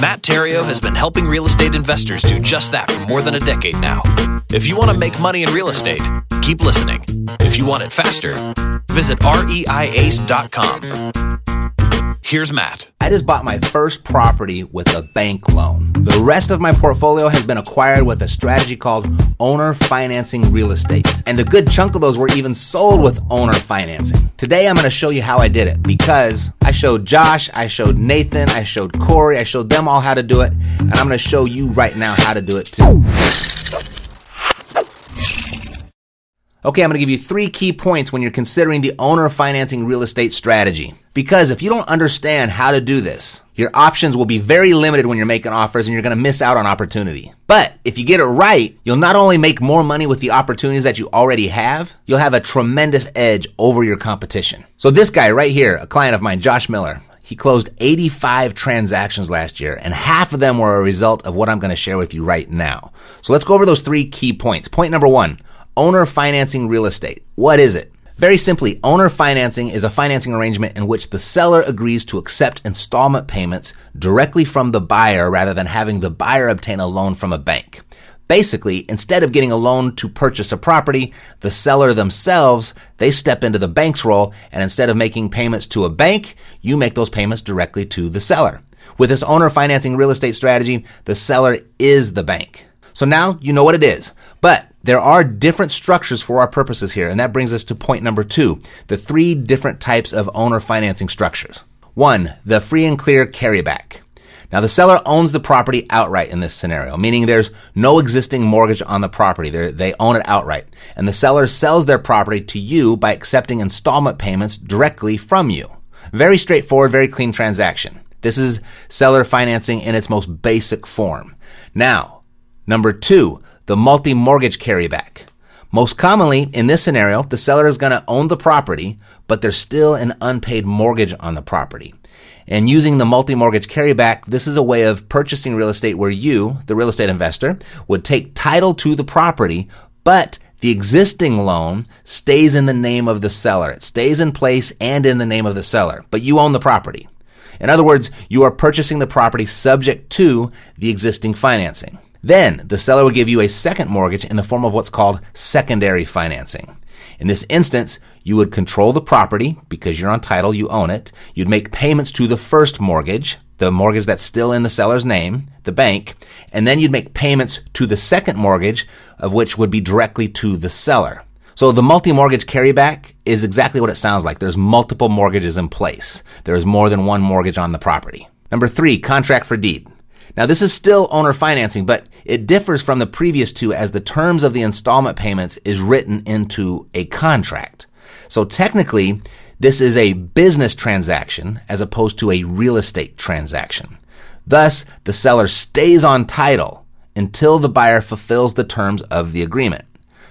Matt Theriault has been helping real estate investors do just that for more than a decade now. If you want to make money in real estate, keep listening. If you want it faster, visit reiace.com. Here's Matt. I just bought my first property with a bank loan. The rest of my portfolio has been acquired with a strategy called owner financing real estate. And a good chunk of those were even sold with owner financing. Today I'm going to show you how I did it because I showed Josh, I showed Nathan, I showed Corey, I showed them all how to do it. And I'm to show you right now how to do it too. Okay, I'm going to give you three key points when you're considering the owner financing real estate strategy. Because if you don't understand how to do this, your options will be very limited when you're making offers and you're going to miss out on opportunity. But if you get it right, you'll not only make more money with the opportunities that you already have, you'll have a tremendous edge over your competition. So this guy right here, a client of mine, Josh Miller, he closed 85 transactions last year, and half of them were a result of what I'm going to share with you right now. So let's go over those three key points. Point number one owner financing real estate. What is it? Very simply, owner financing is a financing arrangement in which the seller agrees to accept installment payments directly from the buyer rather than having the buyer obtain a loan from a bank. Basically, instead of getting a loan to purchase a property, the seller themselves, they step into the bank's role and instead of making payments to a bank, you make those payments directly to the seller. With this owner financing real estate strategy, the seller is the bank. So now you know what it is. But there are different structures for our purposes here, and that brings us to point number two the three different types of owner financing structures. One, the free and clear carryback. Now, the seller owns the property outright in this scenario, meaning there's no existing mortgage on the property. They're, they own it outright. And the seller sells their property to you by accepting installment payments directly from you. Very straightforward, very clean transaction. This is seller financing in its most basic form. Now, Number two, the multi-mortgage carryback. Most commonly, in this scenario, the seller is going to own the property, but there's still an unpaid mortgage on the property. And using the multi-mortgage carryback, this is a way of purchasing real estate where you, the real estate investor, would take title to the property, but the existing loan stays in the name of the seller. It stays in place and in the name of the seller, but you own the property. In other words, you are purchasing the property subject to the existing financing. Then the seller would give you a second mortgage in the form of what's called secondary financing. In this instance, you would control the property because you're on title, you own it. You'd make payments to the first mortgage, the mortgage that's still in the seller's name, the bank, and then you'd make payments to the second mortgage, of which would be directly to the seller. So the multi-mortgage carryback is exactly what it sounds like. There's multiple mortgages in place. There is more than one mortgage on the property. Number three, contract for deed. Now, this is still owner financing, but it differs from the previous two as the terms of the installment payments is written into a contract. So technically, this is a business transaction as opposed to a real estate transaction. Thus, the seller stays on title until the buyer fulfills the terms of the agreement.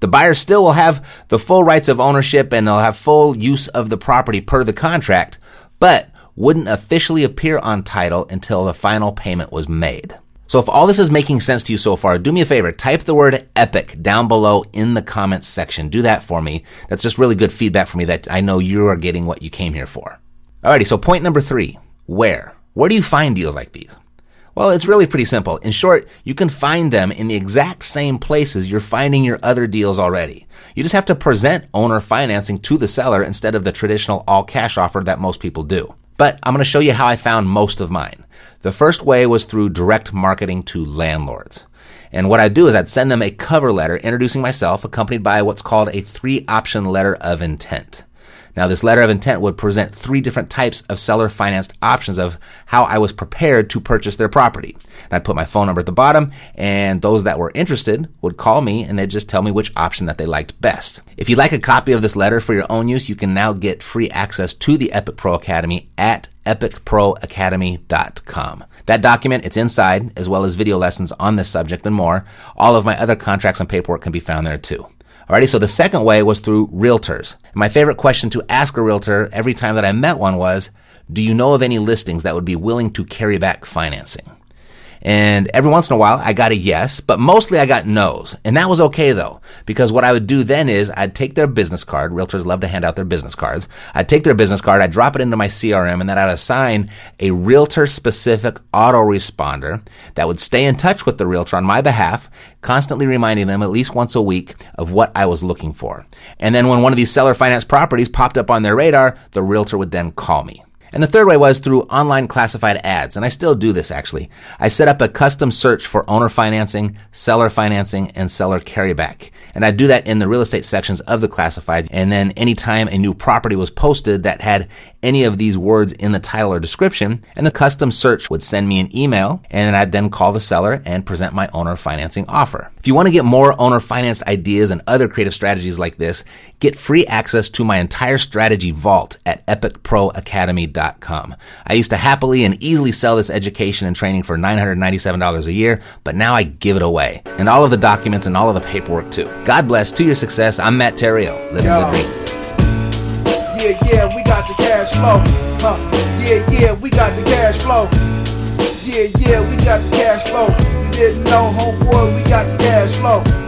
The buyer still will have the full rights of ownership and they'll have full use of the property per the contract, but wouldn't officially appear on title until the final payment was made. So if all this is making sense to you so far, do me a favor, type the word epic down below in the comments section. Do that for me. That's just really good feedback for me that I know you are getting what you came here for. Alrighty, so point number three, where? Where do you find deals like these? Well, it's really pretty simple. In short, you can find them in the exact same places you're finding your other deals already. You just have to present owner financing to the seller instead of the traditional all cash offer that most people do. But I'm going to show you how I found most of mine. The first way was through direct marketing to landlords. And what I'd do is I'd send them a cover letter introducing myself, accompanied by what's called a three option letter of intent. Now, this letter of intent would present three different types of seller financed options of how I was prepared to purchase their property. And I'd put my phone number at the bottom, and those that were interested would call me and they'd just tell me which option that they liked best. If you'd like a copy of this letter for your own use, you can now get free access to the Epic Pro Academy at epicproacademy.com. That document, it's inside, as well as video lessons on this subject and more. All of my other contracts and paperwork can be found there too. Alrighty, so the second way was through realtors. My favorite question to ask a realtor every time that I met one was, do you know of any listings that would be willing to carry back financing? And every once in a while, I got a yes, but mostly I got no's. And that was okay though, because what I would do then is I'd take their business card. Realtors love to hand out their business cards. I'd take their business card, I'd drop it into my CRM, and then I'd assign a realtor specific autoresponder that would stay in touch with the realtor on my behalf, constantly reminding them at least once a week of what I was looking for. And then when one of these seller finance properties popped up on their radar, the realtor would then call me. And the third way was through online classified ads. And I still do this actually. I set up a custom search for owner financing, seller financing, and seller carryback. And I do that in the real estate sections of the classifieds. And then anytime a new property was posted that had any of these words in the title or description, and the custom search would send me an email, and I'd then call the seller and present my owner financing offer. If you want to get more owner financed ideas and other creative strategies like this, get free access to my entire strategy vault at epicproacademy.com. I used to happily and easily sell this education and training for $997 a year, but now I give it away. And all of the documents and all of the paperwork too. God bless. To your success, I'm Matt Theriault. Living Yo. the dream. Yeah, yeah, we got the cash flow. Huh. Yeah, yeah, we got the cash flow. Yeah, yeah, we got the cash flow. You didn't know, homeboy, we got the cash flow.